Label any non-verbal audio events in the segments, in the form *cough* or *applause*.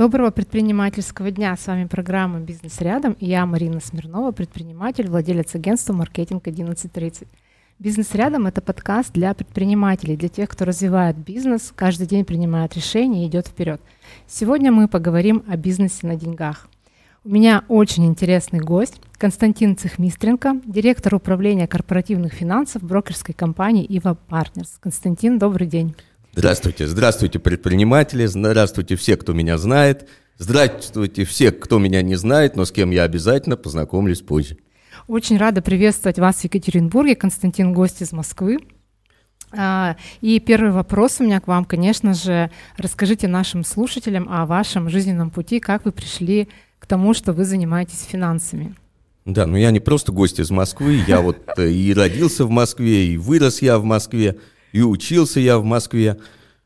Доброго предпринимательского дня. С вами программа «Бизнес рядом» и я, Марина Смирнова, предприниматель, владелец агентства «Маркетинг 1130». «Бизнес рядом» — это подкаст для предпринимателей, для тех, кто развивает бизнес, каждый день принимает решения и идет вперед. Сегодня мы поговорим о бизнесе на деньгах. У меня очень интересный гость Константин Цехмистренко, директор управления корпоративных финансов брокерской компании «Ива Партнерс». Константин, добрый день. Здравствуйте, здравствуйте, предприниматели, здравствуйте все, кто меня знает, здравствуйте все, кто меня не знает, но с кем я обязательно познакомлюсь позже. Очень рада приветствовать вас в Екатеринбурге. Константин, гость из Москвы. А, и первый вопрос у меня к вам, конечно же, расскажите нашим слушателям о вашем жизненном пути, как вы пришли к тому, что вы занимаетесь финансами. Да, но я не просто гость из Москвы, я вот э, и родился в Москве, и вырос я в Москве и учился я в Москве.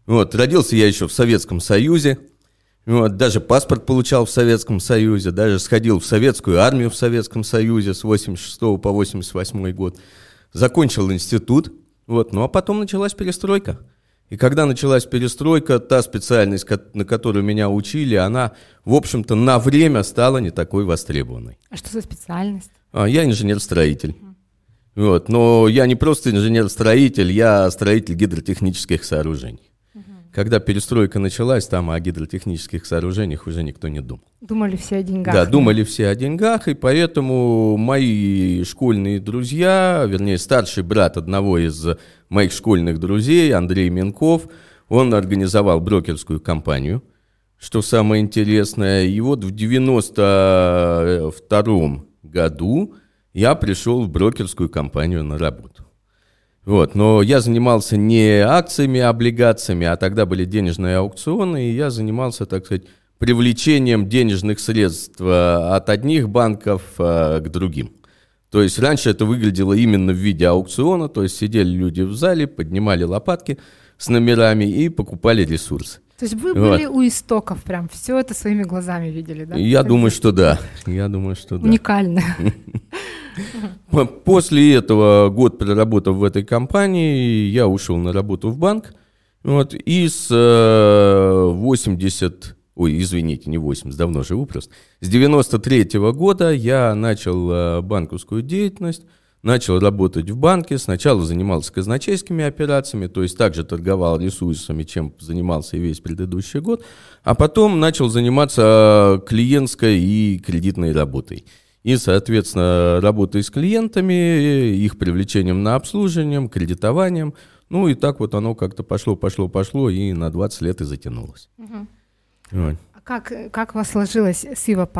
Вот, родился я еще в Советском Союзе, вот, даже паспорт получал в Советском Союзе, даже сходил в советскую армию в Советском Союзе с 86 по 88 год. Закончил институт, вот, ну а потом началась перестройка. И когда началась перестройка, та специальность, на которую меня учили, она, в общем-то, на время стала не такой востребованной. А что за специальность? А, я инженер-строитель. Вот. Но я не просто инженер-строитель, я строитель гидротехнических сооружений. Когда перестройка началась, там о гидротехнических сооружениях уже никто не думал. Думали все о деньгах. Да, думали все о деньгах, и поэтому мои школьные друзья, вернее, старший брат одного из моих школьных друзей, Андрей Менков, он организовал брокерскую компанию, что самое интересное. И вот в 92 году я пришел в брокерскую компанию на работу. Вот, но я занимался не акциями, облигациями, а тогда были денежные аукционы, и я занимался, так сказать, привлечением денежных средств э, от одних банков э, к другим. То есть раньше это выглядело именно в виде аукциона, то есть сидели люди в зале, поднимали лопатки с номерами и покупали ресурсы. То есть вы были вот. у истоков прям, все это своими глазами видели, да? Я думаю, что да. Я думаю, что да. Уникально. *laughs* После этого, год проработав в этой компании, я ушел на работу в банк. Вот, и с 80, э, ой, извините, не 80, давно живу просто. С 93 -го года я начал э, банковскую деятельность, начал работать в банке. Сначала занимался казначейскими операциями, то есть также торговал ресурсами, чем занимался весь предыдущий год. А потом начал заниматься э, клиентской и кредитной работой и, соответственно, работой с клиентами, их привлечением на обслуживание, кредитованием. Ну и так вот оно как-то пошло, пошло, пошло, и на 20 лет и затянулось. Угу. Вот. А как, как у вас сложилось Сива?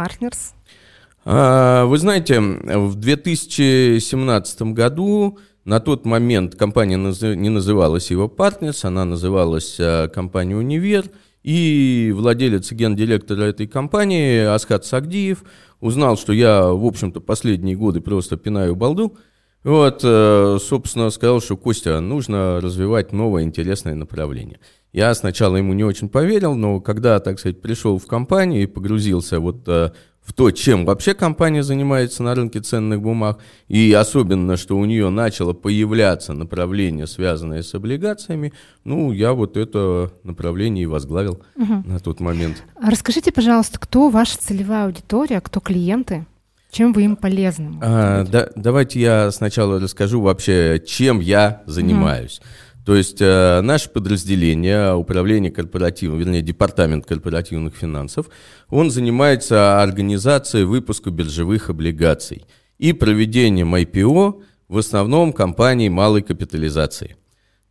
А, вы знаете, в 2017 году на тот момент компания не называлась Сива Partners, она называлась а, компания «Универ», и владелец и гендиректора этой компании Асхат Сагдиев узнал, что я, в общем-то, последние годы просто пинаю балду. Вот, э, собственно, сказал, что Костя, нужно развивать новое интересное направление. Я сначала ему не очень поверил, но когда, так сказать, пришел в компанию и погрузился вот э, в то, чем вообще компания занимается на рынке ценных бумаг, и особенно, что у нее начало появляться направление, связанное с облигациями, ну, я вот это направление и возглавил угу. на тот момент. Расскажите, пожалуйста, кто ваша целевая аудитория, кто клиенты? Чем вы им полезны? А, да, давайте я сначала расскажу вообще, чем я занимаюсь. Угу. То есть э, наше подразделение, управление корпоративным, вернее, департамент корпоративных финансов, он занимается организацией выпуска биржевых облигаций и проведением IPO в основном компаний малой капитализации.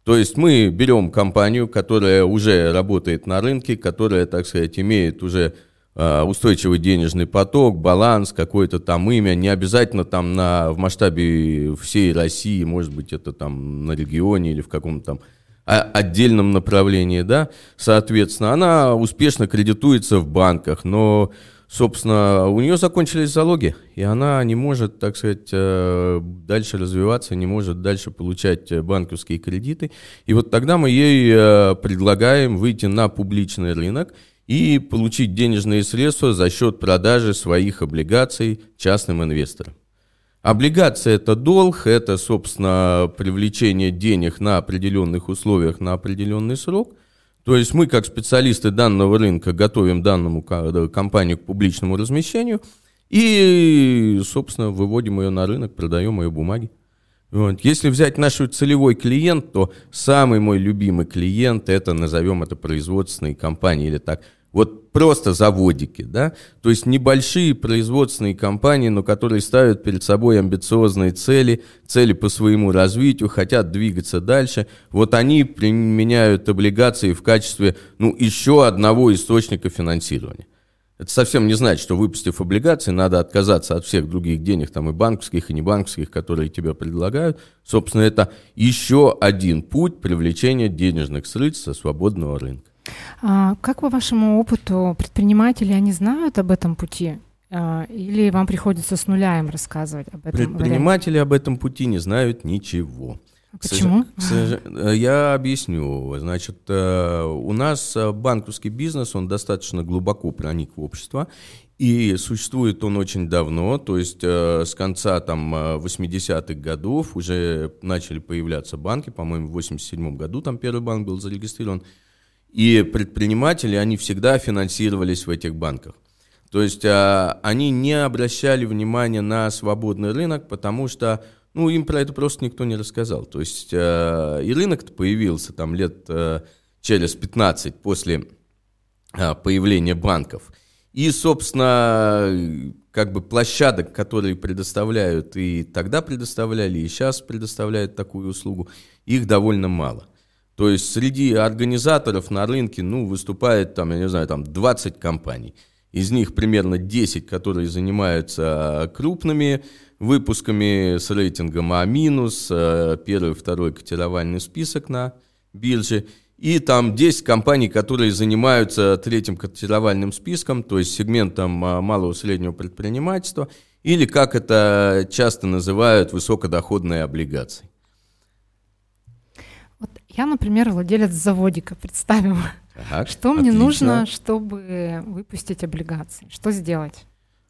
То есть мы берем компанию, которая уже работает на рынке, которая, так сказать, имеет уже устойчивый денежный поток, баланс, какое-то там имя, не обязательно там на, в масштабе всей России, может быть, это там на регионе или в каком-то там отдельном направлении, да, соответственно, она успешно кредитуется в банках, но, собственно, у нее закончились залоги, и она не может, так сказать, э, дальше развиваться, не может дальше получать банковские кредиты, и вот тогда мы ей э, предлагаем выйти на публичный рынок и получить денежные средства за счет продажи своих облигаций частным инвесторам. Облигация – это долг, это, собственно, привлечение денег на определенных условиях на определенный срок. То есть мы, как специалисты данного рынка, готовим данному компанию к публичному размещению и, собственно, выводим ее на рынок, продаем ее бумаги. Вот. Если взять наш целевой клиент, то самый мой любимый клиент это, назовем это производственные компании или так, вот просто заводики, да, то есть небольшие производственные компании, но которые ставят перед собой амбициозные цели, цели по своему развитию, хотят двигаться дальше, вот они применяют облигации в качестве, ну, еще одного источника финансирования. Это совсем не значит, что выпустив облигации, надо отказаться от всех других денег, там и банковских, и небанковских, которые тебе предлагают. Собственно, это еще один путь привлечения денежных средств со свободного рынка. А как по вашему опыту предприниматели, они знают об этом пути? А, или вам приходится с нуля им рассказывать об этом? Предприниматели об этом пути не знают ничего. Почему? Э, я объясню. Значит, э, у нас э, банковский бизнес, он достаточно глубоко проник в общество, и существует он очень давно, то есть с конца там 80-х годов уже начали появляться банки, по-моему, в 87 году там первый банк был зарегистрирован, и предприниматели, они всегда финансировались в этих банках. То есть они не обращали внимания на свободный рынок, потому что ну, им про это просто никто не рассказал. То есть э, и рынок появился там лет э, через 15 после э, появления банков. И, собственно, как бы площадок, которые предоставляют и тогда предоставляли, и сейчас предоставляют такую услугу, их довольно мало. То есть среди организаторов на рынке, ну, выступает там, я не знаю, там 20 компаний. Из них примерно 10, которые занимаются крупными выпусками с рейтингом А-, э, первый, второй котировальный список на бирже, и там 10 компаний, которые занимаются третьим котировальным списком, то есть сегментом а, малого и среднего предпринимательства, или, как это часто называют, высокодоходные облигации. Вот я, например, владелец заводика, представим. Так, что мне нужно, чтобы выпустить облигации? Что сделать?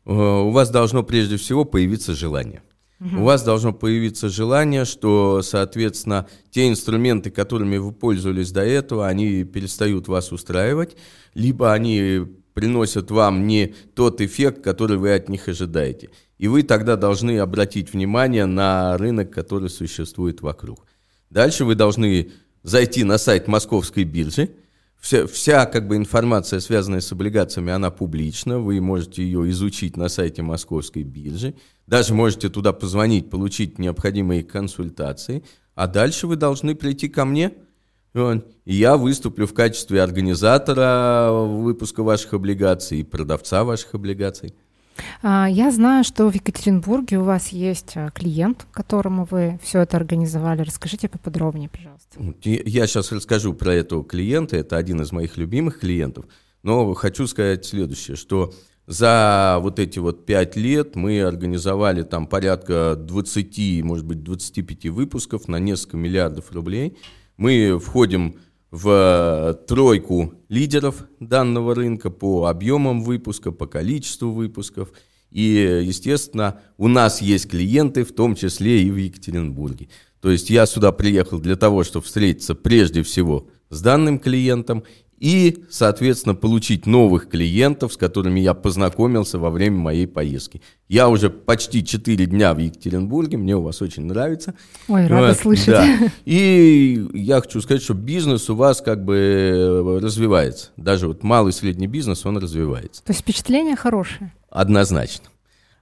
Э, у вас должно прежде всего появиться желание. Угу. У вас должно появиться желание, что, соответственно, те инструменты, которыми вы пользовались до этого, они перестают вас устраивать, либо они приносят вам не тот эффект, который вы от них ожидаете. И вы тогда должны обратить внимание на рынок, который существует вокруг. Дальше вы должны зайти на сайт московской биржи, вся, вся как бы информация, связанная с облигациями, она публична. Вы можете ее изучить на сайте Московской биржи. Даже можете туда позвонить, получить необходимые консультации. А дальше вы должны прийти ко мне. И я выступлю в качестве организатора выпуска ваших облигаций и продавца ваших облигаций. А, я знаю, что в Екатеринбурге у вас есть а, клиент, которому вы все это организовали. Расскажите поподробнее, пожалуйста. Я сейчас расскажу про этого клиента. Это один из моих любимых клиентов. Но хочу сказать следующее, что за вот эти вот пять лет мы организовали там порядка 20, может быть, 25 выпусков на несколько миллиардов рублей. Мы входим в тройку лидеров данного рынка по объемам выпуска, по количеству выпусков. И, естественно, у нас есть клиенты, в том числе и в Екатеринбурге. То есть я сюда приехал для того, чтобы встретиться прежде всего с данным клиентом и, соответственно, получить новых клиентов, с которыми я познакомился во время моей поездки. Я уже почти 4 дня в Екатеринбурге, мне у вас очень нравится. Ой, рада вот, слышать. Да. *laughs* И я хочу сказать, что бизнес у вас как бы э, развивается. Даже вот малый и средний бизнес, он развивается. То есть впечатление хорошее? Однозначно.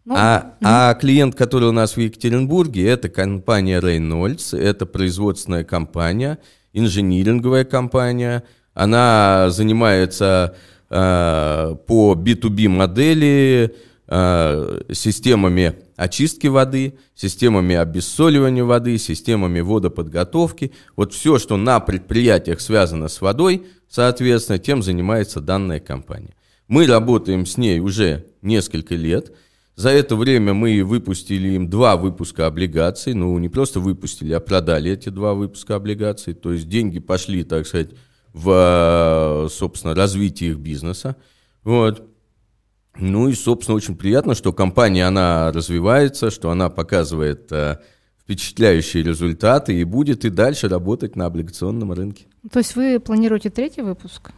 Ну, а, угу. а клиент, который у нас в Екатеринбурге, это компания Reynolds, это производственная компания, инжиниринговая компания – она занимается э, по B2B модели э, системами очистки воды, системами обессоливания воды, системами водоподготовки. Вот все, что на предприятиях связано с водой, соответственно, тем занимается данная компания. Мы работаем с ней уже несколько лет. За это время мы выпустили им два выпуска облигаций. Ну, не просто выпустили, а продали эти два выпуска облигаций. То есть деньги пошли, так сказать, в, собственно, развитии их бизнеса. Вот. Ну и, собственно, очень приятно, что компания, она развивается, что она показывает э, впечатляющие результаты и будет и дальше работать на облигационном рынке. То есть вы планируете третий выпуск?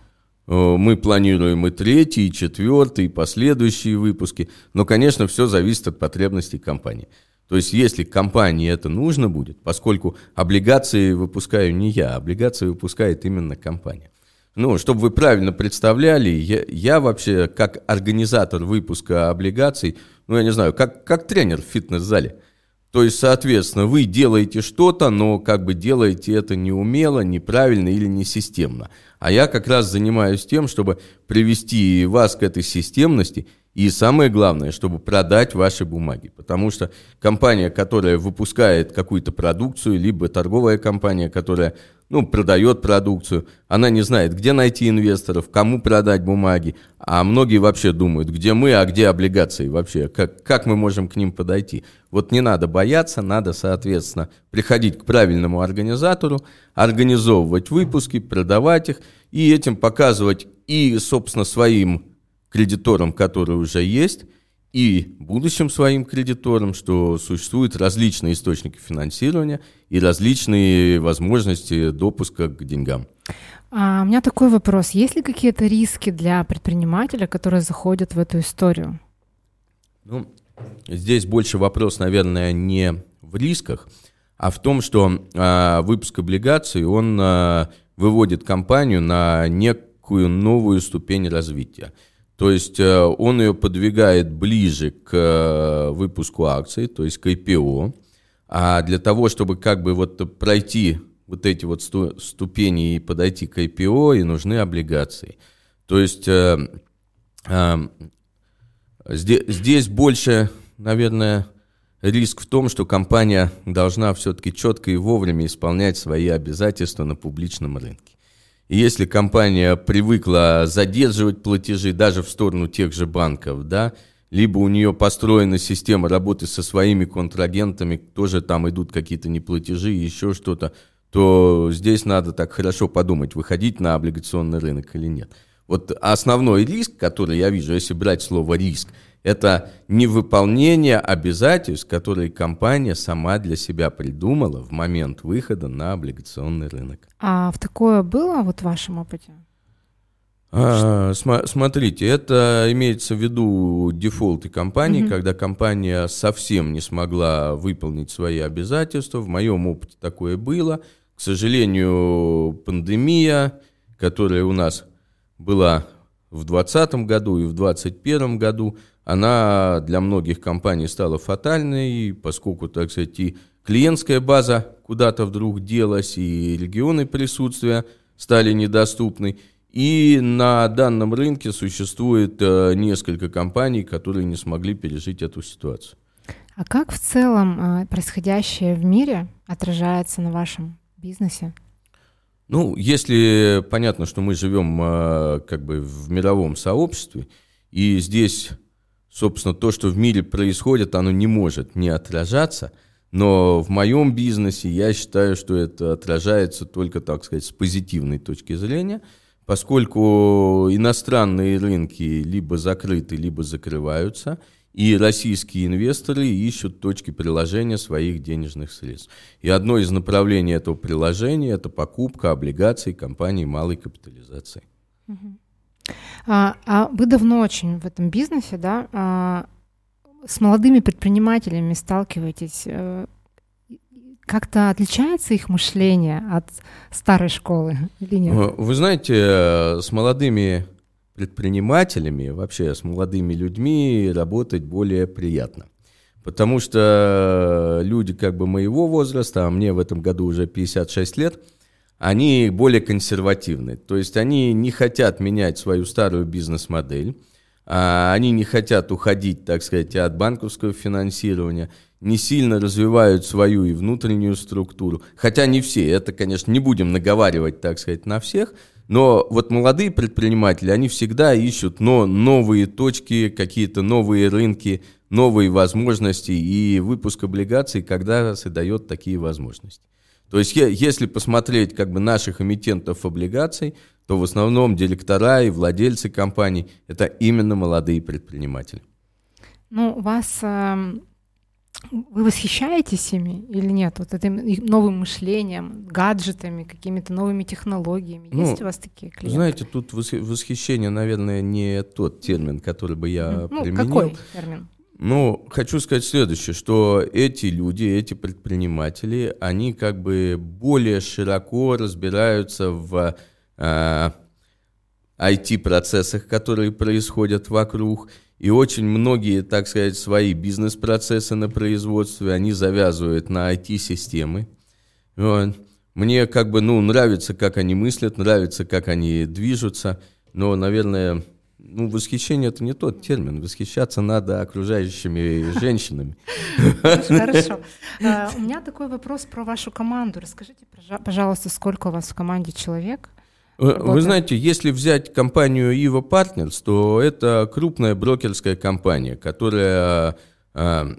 Э, мы планируем и третий, и четвертый, и последующие выпуски. Но, конечно, все зависит от потребностей компании. То есть, если компании это нужно будет, поскольку облигации выпускаю не я, облигации выпускает именно компания. Ну, чтобы вы правильно представляли, я, я вообще как организатор выпуска облигаций, ну, я не знаю, как, как тренер в фитнес-зале. То есть, соответственно, вы делаете что-то, но как бы делаете это неумело, неправильно или несистемно. А я как раз занимаюсь тем, чтобы привести вас к этой системности – и самое главное, чтобы продать ваши бумаги. Потому что компания, которая выпускает какую-то продукцию, либо торговая компания, которая ну, продает продукцию, она не знает, где найти инвесторов, кому продать бумаги. А многие вообще думают, где мы, а где облигации вообще, как, как мы можем к ним подойти. Вот не надо бояться, надо, соответственно, приходить к правильному организатору, организовывать выпуски, продавать их и этим показывать и, собственно, своим кредиторам, которые уже есть, и будущим своим кредиторам, что существуют различные источники финансирования и различные возможности допуска к деньгам. А у меня такой вопрос. Есть ли какие-то риски для предпринимателя, которые заходят в эту историю? Ну, здесь больше вопрос, наверное, не в рисках, а в том, что а, выпуск облигаций, он а, выводит компанию на некую новую ступень развития. То есть э, он ее подвигает ближе к э, выпуску акций, то есть к IPO. А для того, чтобы как бы вот пройти вот эти вот ступени и подойти к IPO, и нужны облигации. То есть э, здесь, здесь больше, наверное, риск в том, что компания должна все-таки четко и вовремя исполнять свои обязательства на публичном рынке. И если компания привыкла задерживать платежи даже в сторону тех же банков, да, либо у нее построена система работы со своими контрагентами, тоже там идут какие-то неплатежи, еще что-то, то здесь надо так хорошо подумать, выходить на облигационный рынок или нет. Вот основной риск, который я вижу, если брать слово риск, это невыполнение обязательств, которые компания сама для себя придумала в момент выхода на облигационный рынок. А в такое было вот в вашем опыте? А, см- смотрите, это имеется в виду дефолты компании, угу. когда компания совсем не смогла выполнить свои обязательства. В моем опыте такое было. К сожалению, пандемия, которая у нас была в 2020 году и в 2021 году, она для многих компаний стала фатальной, поскольку, так сказать, и клиентская база куда-то вдруг делась, и регионы присутствия стали недоступны. И на данном рынке существует э, несколько компаний, которые не смогли пережить эту ситуацию. А как в целом э, происходящее в мире отражается на вашем бизнесе? Ну, если понятно, что мы живем э, как бы в мировом сообществе, и здесь собственно, то, что в мире происходит, оно не может не отражаться. Но в моем бизнесе я считаю, что это отражается только, так сказать, с позитивной точки зрения, поскольку иностранные рынки либо закрыты, либо закрываются, и российские инвесторы ищут точки приложения своих денежных средств. И одно из направлений этого приложения – это покупка облигаций компаний малой капитализации. Угу. А, а вы давно очень в этом бизнесе, да? А, с молодыми предпринимателями сталкиваетесь. Э, как-то отличается их мышление от старой школы или нет? Э, вы знаете, э, с молодыми предпринимателями, вообще с молодыми людьми работать более приятно. Потому что люди как бы моего возраста, а мне в этом году уже 56 лет – они более консервативны. То есть они не хотят менять свою старую бизнес-модель, а они не хотят уходить, так сказать, от банковского финансирования, не сильно развивают свою и внутреннюю структуру. Хотя не все, это, конечно, не будем наговаривать, так сказать, на всех, но вот молодые предприниматели, они всегда ищут но новые точки, какие-то новые рынки, новые возможности, и выпуск облигаций когда раз и дает такие возможности. То есть, если посмотреть как бы наших эмитентов облигаций, то в основном директора и владельцы компаний – это именно молодые предприниматели. Ну, вас э, вы восхищаетесь ими или нет? Вот этим новым мышлением, гаджетами, какими-то новыми технологиями. Ну, Есть у вас такие клиенты? Знаете, тут восхищение, наверное, не тот термин, который бы я ну, применил. какой термин? Ну, хочу сказать следующее, что эти люди, эти предприниматели, они как бы более широко разбираются в э, IT-процессах, которые происходят вокруг, и очень многие, так сказать, свои бизнес-процессы на производстве, они завязывают на IT-системы. Вот. Мне как бы, ну, нравится, как они мыслят, нравится, как они движутся, но, наверное, ну, восхищение это не тот термин. Восхищаться надо окружающими женщинами. Хорошо. А, у меня такой вопрос про вашу команду. Расскажите, пожалуйста, сколько у вас в команде человек? Вы знаете, если взять компанию Ива Partners, то это крупная брокерская компания, которая э,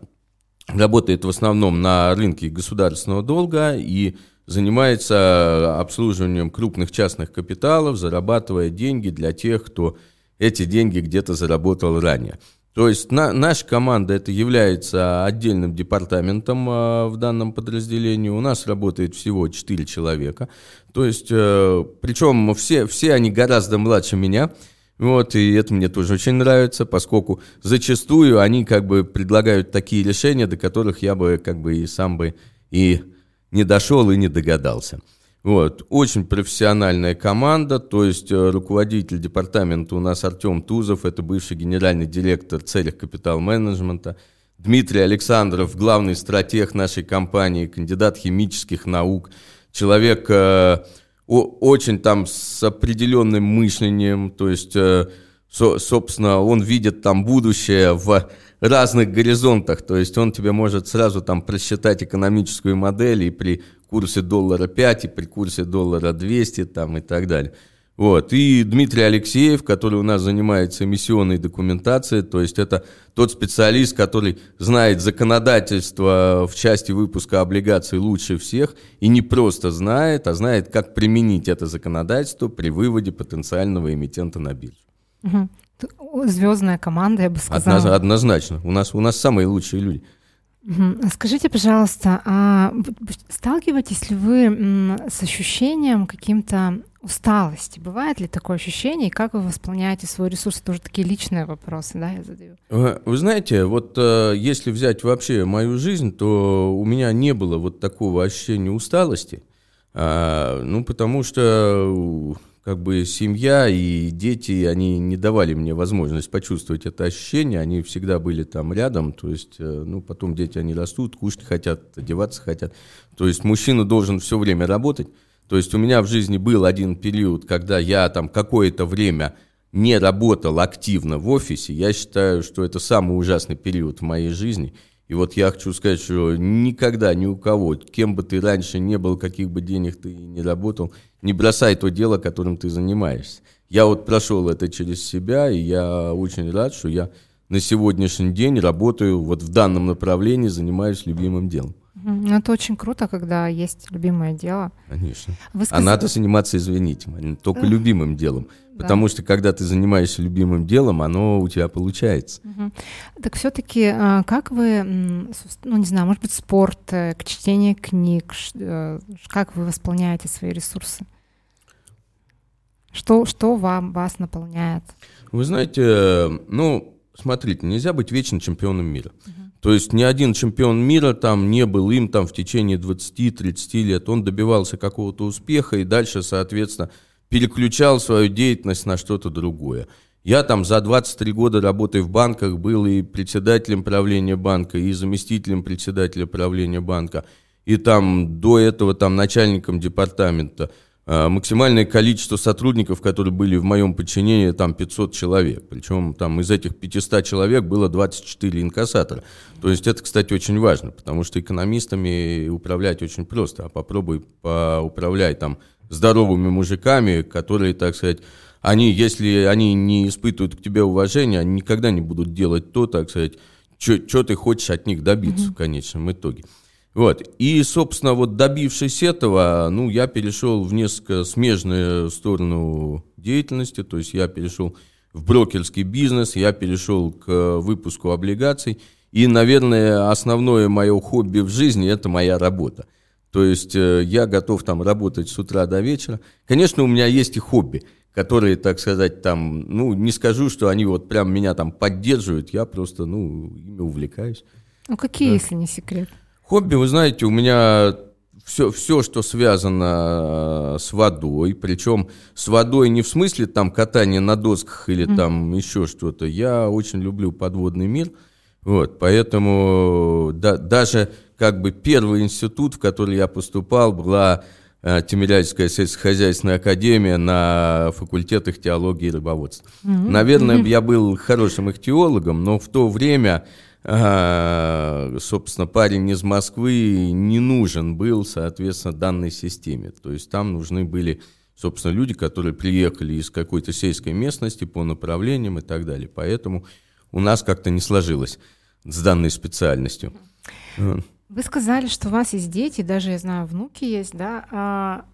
работает в основном на рынке государственного долга и занимается обслуживанием крупных частных капиталов, зарабатывая деньги для тех, кто эти деньги где-то заработал ранее. То есть на, наша команда это является отдельным департаментом э, в данном подразделении. У нас работает всего 4 человека. То есть, э, причем все, все они гораздо младше меня. Вот, и это мне тоже очень нравится, поскольку зачастую они как бы предлагают такие решения, до которых я бы как бы и сам бы и не дошел и не догадался. Вот, очень профессиональная команда, то есть э, руководитель департамента у нас Артем Тузов, это бывший генеральный директор целях капитал-менеджмента, Дмитрий Александров, главный стратег нашей компании, кандидат химических наук, человек э, очень там с определенным мышлением, то есть, э, со, собственно, он видит там будущее в разных горизонтах, то есть он тебе может сразу там просчитать экономическую модель и при курсе доллара 5 и при курсе доллара 200 там и так далее. Вот. И Дмитрий Алексеев, который у нас занимается эмиссионной документацией, то есть это тот специалист, который знает законодательство в части выпуска облигаций лучше всех, и не просто знает, а знает, как применить это законодательство при выводе потенциального эмитента на биржу. Угу. Звездная команда, я бы сказала. Однозначно. У нас, у нас самые лучшие люди. Скажите, пожалуйста, а сталкиваетесь ли вы с ощущением каким-то усталости? Бывает ли такое ощущение, и как вы восполняете свой ресурс? Это уже такие личные вопросы, да, я задаю. Вы знаете, вот э, если взять вообще мою жизнь, то у меня не было вот такого ощущения усталости, а, ну, потому что как бы семья и дети, они не давали мне возможность почувствовать это ощущение, они всегда были там рядом, то есть, э, ну, потом дети, они растут, кушать хотят, одеваться хотят, то есть мужчина должен все время работать, то есть у меня в жизни был один период, когда я там какое-то время не работал активно в офисе, я считаю, что это самый ужасный период в моей жизни, и вот я хочу сказать, что никогда ни у кого, кем бы ты раньше не был, каких бы денег ты не работал, не бросай то дело, которым ты занимаешься. Я вот прошел это через себя, и я очень рад, что я на сегодняшний день работаю вот в данном направлении, занимаюсь любимым делом. Ну, это очень круто, когда есть любимое дело. Конечно. Вы сказ... А надо заниматься, извините, только любимым делом. Потому что когда ты занимаешься любимым делом, оно у тебя получается. Угу. Так все-таки а, как вы, ну не знаю, может быть, спорт, э, к чтению книг, э, как вы восполняете свои ресурсы? Что, что вам, вас наполняет? Вы знаете, ну, смотрите, нельзя быть вечным чемпионом мира. Угу. То есть ни один чемпион мира там не был им там в течение 20-30 лет. Он добивался какого-то успеха и дальше, соответственно, переключал свою деятельность на что-то другое. Я там за 23 года работы в банках был и председателем правления банка, и заместителем председателя правления банка, и там до этого там начальником департамента – максимальное количество сотрудников, которые были в моем подчинении, там 500 человек. Причем там из этих 500 человек было 24 инкассатора. То есть это, кстати, очень важно, потому что экономистами управлять очень просто. А попробуй управлять там здоровыми мужиками, которые, так сказать, они, если они не испытывают к тебе уважения, они никогда не будут делать то, так сказать, что ты хочешь от них добиться mm-hmm. в конечном итоге. Вот. И, собственно, вот добившись этого, ну, я перешел в несколько смежную сторону деятельности, то есть я перешел в брокерский бизнес, я перешел к выпуску облигаций, И, наверное, основное мое хобби в жизни – это моя работа. То есть э, я готов там работать с утра до вечера. Конечно, у меня есть и хобби, которые, так сказать, там, ну, не скажу, что они вот прям меня там поддерживают, я просто, ну, ими увлекаюсь. Ну, какие, да. если не секрет? Хобби, вы знаете, у меня все, все, что связано э, с водой, причем с водой не в смысле там катания на досках или mm. там еще что-то. Я очень люблю подводный мир, вот, поэтому да, даже как бы первый институт, в который я поступал, была э, Тимирязевская сельскохозяйственная академия на факультетах теологии и рыбоводства. Mm-hmm. Наверное, mm-hmm. я был хорошим ихтиологом, но в то время собственно, парень из Москвы не нужен был, соответственно, данной системе. То есть там нужны были, собственно, люди, которые приехали из какой-то сельской местности по направлениям и так далее. Поэтому у нас как-то не сложилось с данной специальностью. Вы сказали, что у вас есть дети, даже, я знаю, внуки есть, да? А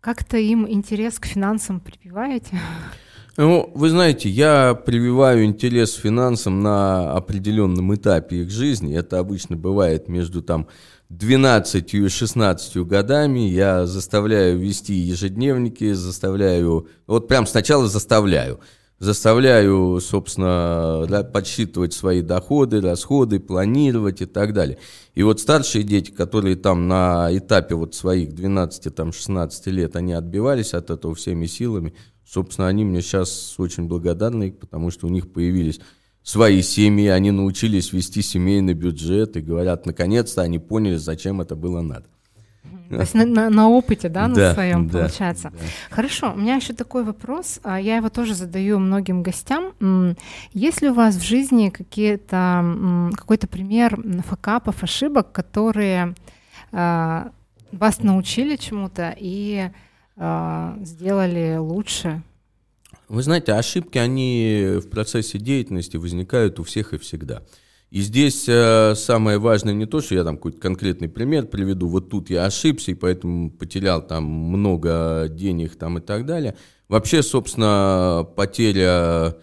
как-то им интерес к финансам прививаете? Ну, вы знаете, я прививаю интерес к финансам на определенном этапе их жизни. Это обычно бывает между там 12 и 16 годами. Я заставляю вести ежедневники, заставляю... Вот прям сначала заставляю. Заставляю, собственно, подсчитывать свои доходы, расходы, планировать и так далее. И вот старшие дети, которые там на этапе вот своих 12-16 лет, они отбивались от этого всеми силами, Собственно, они мне сейчас очень благодарны, потому что у них появились свои семьи, они научились вести семейный бюджет и говорят, наконец-то они поняли, зачем это было надо. То есть на, на, на опыте, да, на да, своем да, получается. Да. Хорошо, у меня еще такой вопрос, а я его тоже задаю многим гостям. Есть ли у вас в жизни какие-то какой-то пример факапов, ошибок, которые а, вас научили чему-то и а, сделали лучше? Вы знаете, ошибки, они в процессе деятельности возникают у всех и всегда. И здесь э, самое важное не то, что я там какой-то конкретный пример приведу, вот тут я ошибся, и поэтому потерял там много денег там и так далее. Вообще, собственно, потеря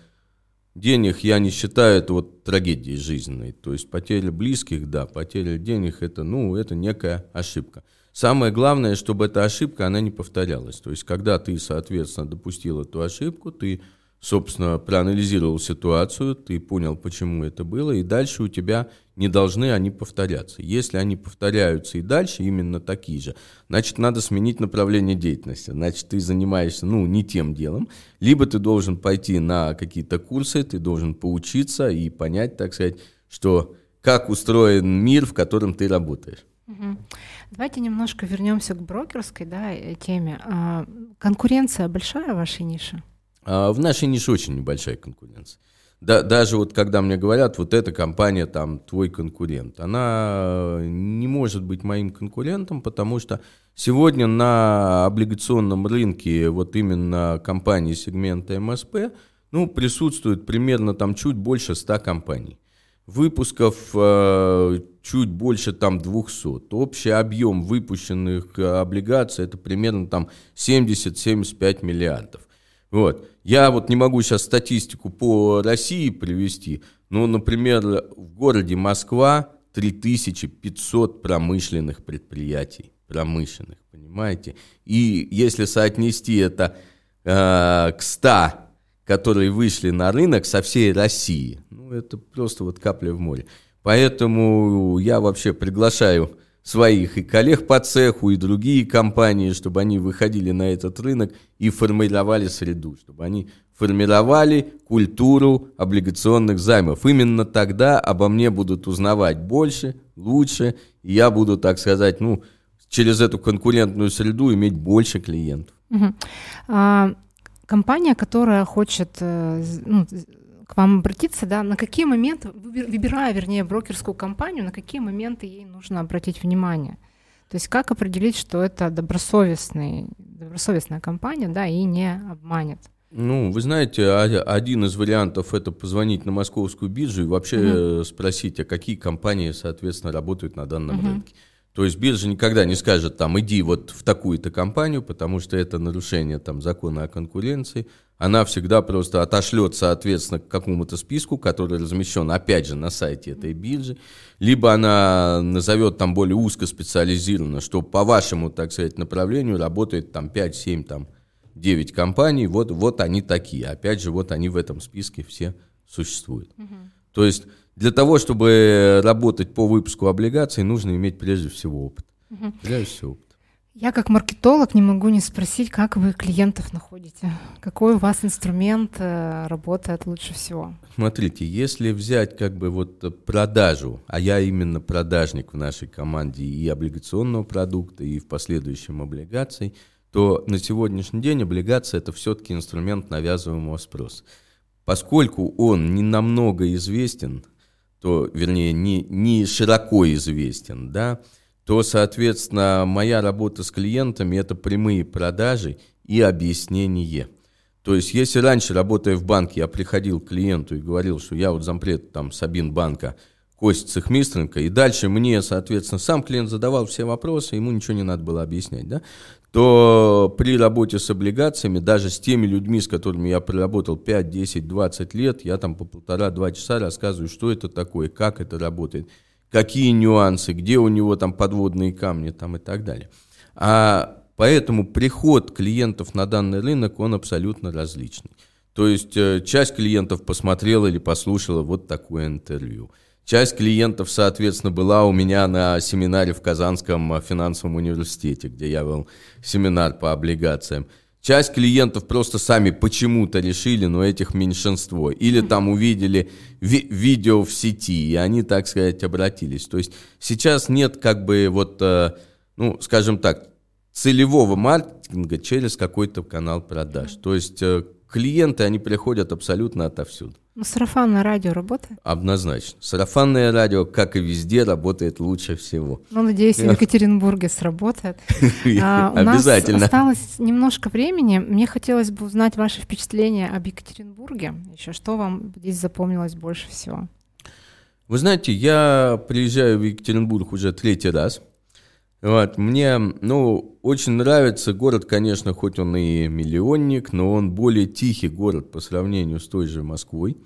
денег я не считаю это вот трагедией жизненной. То есть потеря близких, да, потеря денег это, ну, это некая ошибка. Самое главное, чтобы эта ошибка, она не повторялась. То есть, когда ты, соответственно, допустил эту ошибку, ты, собственно, проанализировал ситуацию, ты понял, почему это было, и дальше у тебя не должны они повторяться. Если они повторяются и дальше именно такие же, значит, надо сменить направление деятельности. Значит, ты занимаешься, ну, не тем делом, либо ты должен пойти на какие-то курсы, ты должен поучиться и понять, так сказать, что как устроен мир, в котором ты работаешь. Давайте немножко вернемся к брокерской да, э, теме. А, конкуренция большая в вашей нише? А, в нашей нише очень небольшая конкуренция. Да, даже вот когда мне говорят, вот эта компания там твой конкурент, она не может быть моим конкурентом, потому что сегодня на облигационном рынке вот именно компании сегмента МСП ну, присутствует примерно там чуть больше 100 компаний. Выпусков э, чуть больше там 200. Общий объем выпущенных э, облигаций это примерно там 70-75 миллиардов. Вот. Я вот не могу сейчас статистику по России привести, но, например, в городе Москва 3500 промышленных предприятий, промышленных, понимаете? И если соотнести это э, к 100 которые вышли на рынок со всей России. Ну, это просто вот капля в море. Поэтому я вообще приглашаю своих и коллег по цеху, и другие компании, чтобы они выходили на этот рынок и формировали среду, чтобы они формировали культуру облигационных займов. Именно тогда обо мне будут узнавать больше, лучше, и я буду, так сказать, ну, через эту конкурентную среду иметь больше клиентов. Угу. А, компания, которая хочет э, ну, к вам обратиться, да, на какие моменты, выбирая, вернее, брокерскую компанию, на какие моменты ей нужно обратить внимание? То есть как определить, что это добросовестный, добросовестная компания, да, и не обманет? Ну, вы знаете, один из вариантов это позвонить на московскую биржу и вообще угу. спросить, а какие компании, соответственно, работают на данном угу. рынке. То есть биржа никогда не скажет, там, иди вот в такую-то компанию, потому что это нарушение там, закона о конкуренции. Она всегда просто отошлет, соответственно, к какому-то списку, который размещен, опять же, на сайте этой биржи. Либо она назовет там более узкоспециализированно, что по вашему, так сказать, направлению работает там 5-7, там 9 компаний, вот, вот они такие. Опять же, вот они в этом списке все существуют. Угу. То есть для того, чтобы работать по выпуску облигаций, нужно иметь прежде всего опыт. Угу. Прежде всего опыт. Я как маркетолог не могу не спросить, как вы клиентов находите? Какой у вас инструмент э, работает лучше всего? Смотрите, если взять как бы вот продажу, а я именно продажник в нашей команде и облигационного продукта, и в последующем облигаций, то на сегодняшний день облигация это все-таки инструмент навязываемого спроса. Поскольку он не намного известен, то, вернее, не, не широко известен, да, то, соответственно, моя работа с клиентами – это прямые продажи и объяснение. То есть, если раньше, работая в банке, я приходил к клиенту и говорил, что я вот зампред там Сабин банка Кость Цехмистренко, и дальше мне, соответственно, сам клиент задавал все вопросы, ему ничего не надо было объяснять, да, то при работе с облигациями, даже с теми людьми, с которыми я проработал 5, 10, 20 лет, я там по полтора-два часа рассказываю, что это такое, как это работает, какие нюансы, где у него там подводные камни там и так далее. А поэтому приход клиентов на данный рынок, он абсолютно различный. То есть э, часть клиентов посмотрела или послушала вот такое интервью – Часть клиентов, соответственно, была у меня на семинаре в Казанском финансовом университете, где я вел семинар по облигациям. Часть клиентов просто сами почему-то решили, но этих меньшинство. Или там увидели ви- видео в сети, и они, так сказать, обратились. То есть сейчас нет как бы вот, э, ну, скажем так, целевого маркетинга через какой-то канал продаж. То есть э, клиенты, они приходят абсолютно отовсюду. Ну, сарафанное радио работает? Однозначно. Сарафанное радио, как и везде, работает лучше всего. Ну, надеюсь, в Екатеринбурге сработает. *laughs* А, Обязательно. У нас осталось немножко времени. Мне хотелось бы узнать ваши впечатления об Екатеринбурге. Еще что вам здесь запомнилось больше всего? Вы знаете, я приезжаю в Екатеринбург уже третий раз. Вот, мне, ну, очень нравится город, конечно, хоть он и миллионник, но он более тихий город по сравнению с той же Москвой.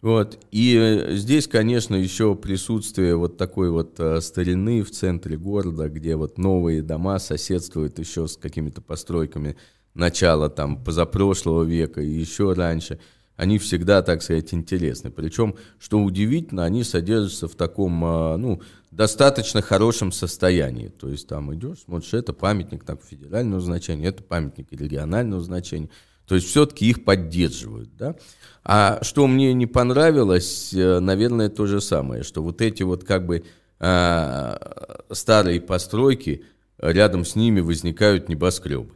Вот, и здесь, конечно, еще присутствие вот такой вот э, старины в центре города, где вот новые дома соседствуют еще с какими-то постройками начала там позапрошлого века и еще раньше – они всегда, так сказать, интересны. Причем, что удивительно, они содержатся в таком, а, ну, достаточно хорошем состоянии. То есть там идешь, смотришь, это памятник так, федерального значения, это памятник регионального значения. То есть все-таки их поддерживают, да. А что мне не понравилось, э, наверное, то же самое, что вот эти вот как бы а, старые постройки, рядом с ними возникают небоскребы.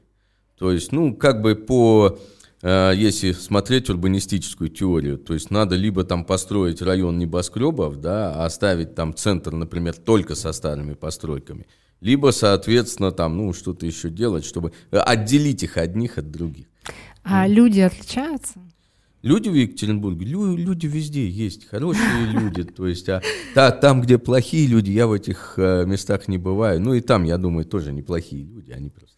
То есть, ну, как бы по если смотреть урбанистическую теорию, то есть надо либо там построить район небоскребов, да, оставить там центр, например, только со старыми постройками, либо, соответственно, там, ну, что-то еще делать, чтобы отделить их одних от других. А люди отличаются? Люди в Екатеринбурге, лю, люди везде есть, хорошие люди, то есть, а та, там, где плохие люди, я в этих э, местах не бываю, ну и там, я думаю, тоже неплохие люди, они просто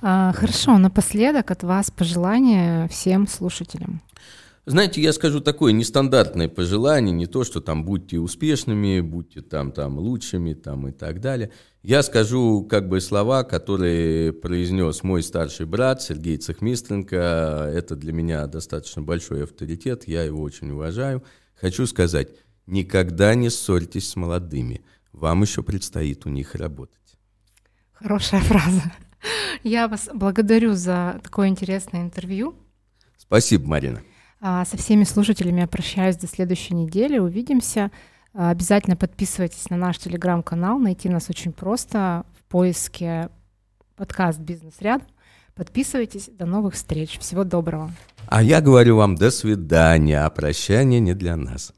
хорошо, напоследок от вас пожелания всем слушателям. Знаете, я скажу такое нестандартное пожелание, не то, что там будьте успешными, будьте там, там лучшими там, и так далее. Я скажу как бы слова, которые произнес мой старший брат Сергей Цехмистренко. Это для меня достаточно большой авторитет, я его очень уважаю. Хочу сказать, никогда не ссорьтесь с молодыми, вам еще предстоит у них работать. Хорошая фраза. Я вас благодарю за такое интересное интервью. Спасибо, Марина. А, со всеми слушателями я прощаюсь до следующей недели. Увидимся. А, обязательно подписывайтесь на наш телеграм-канал. Найти нас очень просто в поиске подкаст «Бизнес рядом». Подписывайтесь. До новых встреч. Всего доброго. А я говорю вам до свидания. А прощание не для нас.